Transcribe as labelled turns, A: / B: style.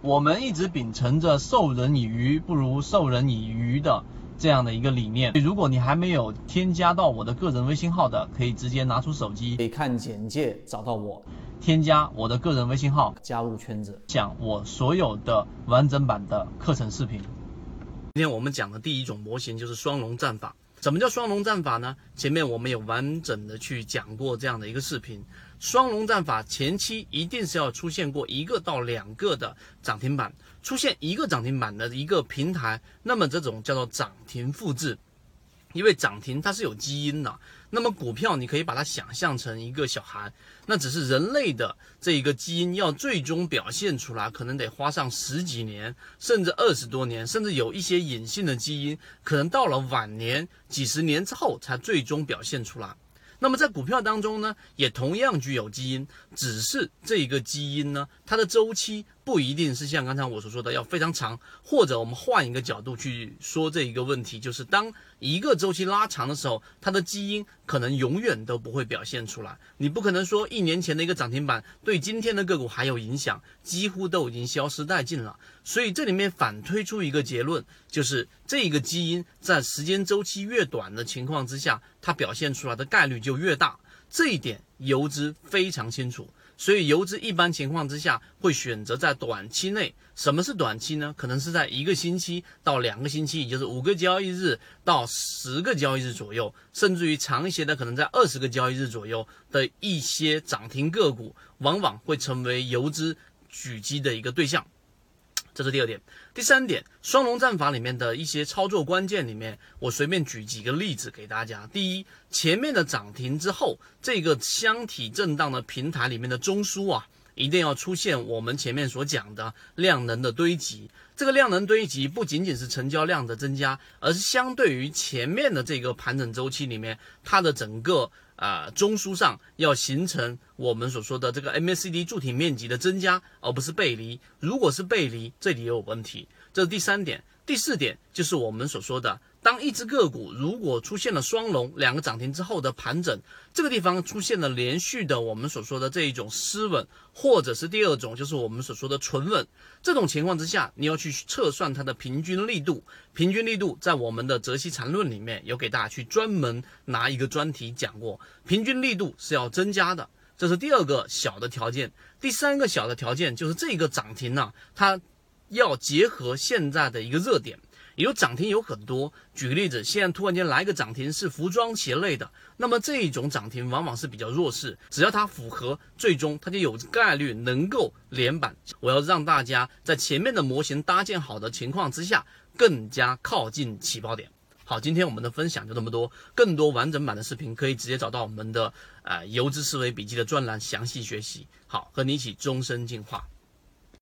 A: 我们一直秉承着授人以鱼不如授人以渔的这样的一个理念。如果你还没有添加到我的个人微信号的，可以直接拿出手机，
B: 可以看简介找到我，
A: 添加我的个人微信号，
B: 加入圈子，
A: 讲我所有的完整版的课程视频。今天我们讲的第一种模型就是双龙战法。怎么叫双龙战法呢？前面我们有完整的去讲过这样的一个视频。双龙战法前期一定是要出现过一个到两个的涨停板，出现一个涨停板的一个平台，那么这种叫做涨停复制。因为涨停它是有基因的，那么股票你可以把它想象成一个小孩，那只是人类的这一个基因要最终表现出来，可能得花上十几年，甚至二十多年，甚至有一些隐性的基因，可能到了晚年几十年之后才最终表现出来。那么在股票当中呢，也同样具有基因，只是这一个基因呢，它的周期不一定是像刚才我所说的要非常长，或者我们换一个角度去说这一个问题，就是当一个周期拉长的时候，它的基因可能永远都不会表现出来。你不可能说一年前的一个涨停板对今天的个股还有影响，几乎都已经消失殆尽了。所以这里面反推出一个结论，就是这一个基因在时间周期越短的情况之下，它表现出来的概率就越大。这一点游资非常清楚。所以游资一般情况之下会选择在短期内。什么是短期呢？可能是在一个星期到两个星期，也就是五个交易日到十个交易日左右，甚至于长一些的，可能在二十个交易日左右的一些涨停个股，往往会成为游资狙击的一个对象。这是第二点，第三点，双龙战法里面的一些操作关键里面，我随便举几个例子给大家。第一，前面的涨停之后，这个箱体震荡的平台里面的中枢啊，一定要出现我们前面所讲的量能的堆积。这个量能堆积不仅仅是成交量的增加，而是相对于前面的这个盘整周期里面，它的整个。啊，中枢上要形成我们所说的这个 MACD 柱体面积的增加，而不是背离。如果是背离，这里也有问题。这是第三点。第四点就是我们所说的，当一只个股如果出现了双龙两个涨停之后的盘整，这个地方出现了连续的我们所说的这一种失稳，或者是第二种就是我们所说的纯稳，这种情况之下，你要去测算它的平均力度。平均力度在我们的泽西禅论里面有给大家去专门拿一个专题讲过，平均力度是要增加的，这是第二个小的条件。第三个小的条件就是这个涨停呢，它。要结合现在的一个热点，有涨停有很多。举个例子，现在突然间来个涨停是服装鞋类的，那么这一种涨停往往是比较弱势，只要它符合，最终它就有概率能够连板。我要让大家在前面的模型搭建好的情况之下，更加靠近起爆点。好，今天我们的分享就这么多，更多完整版的视频可以直接找到我们的呃游资思维笔记的专栏详细学习。好，和你一起终身进化。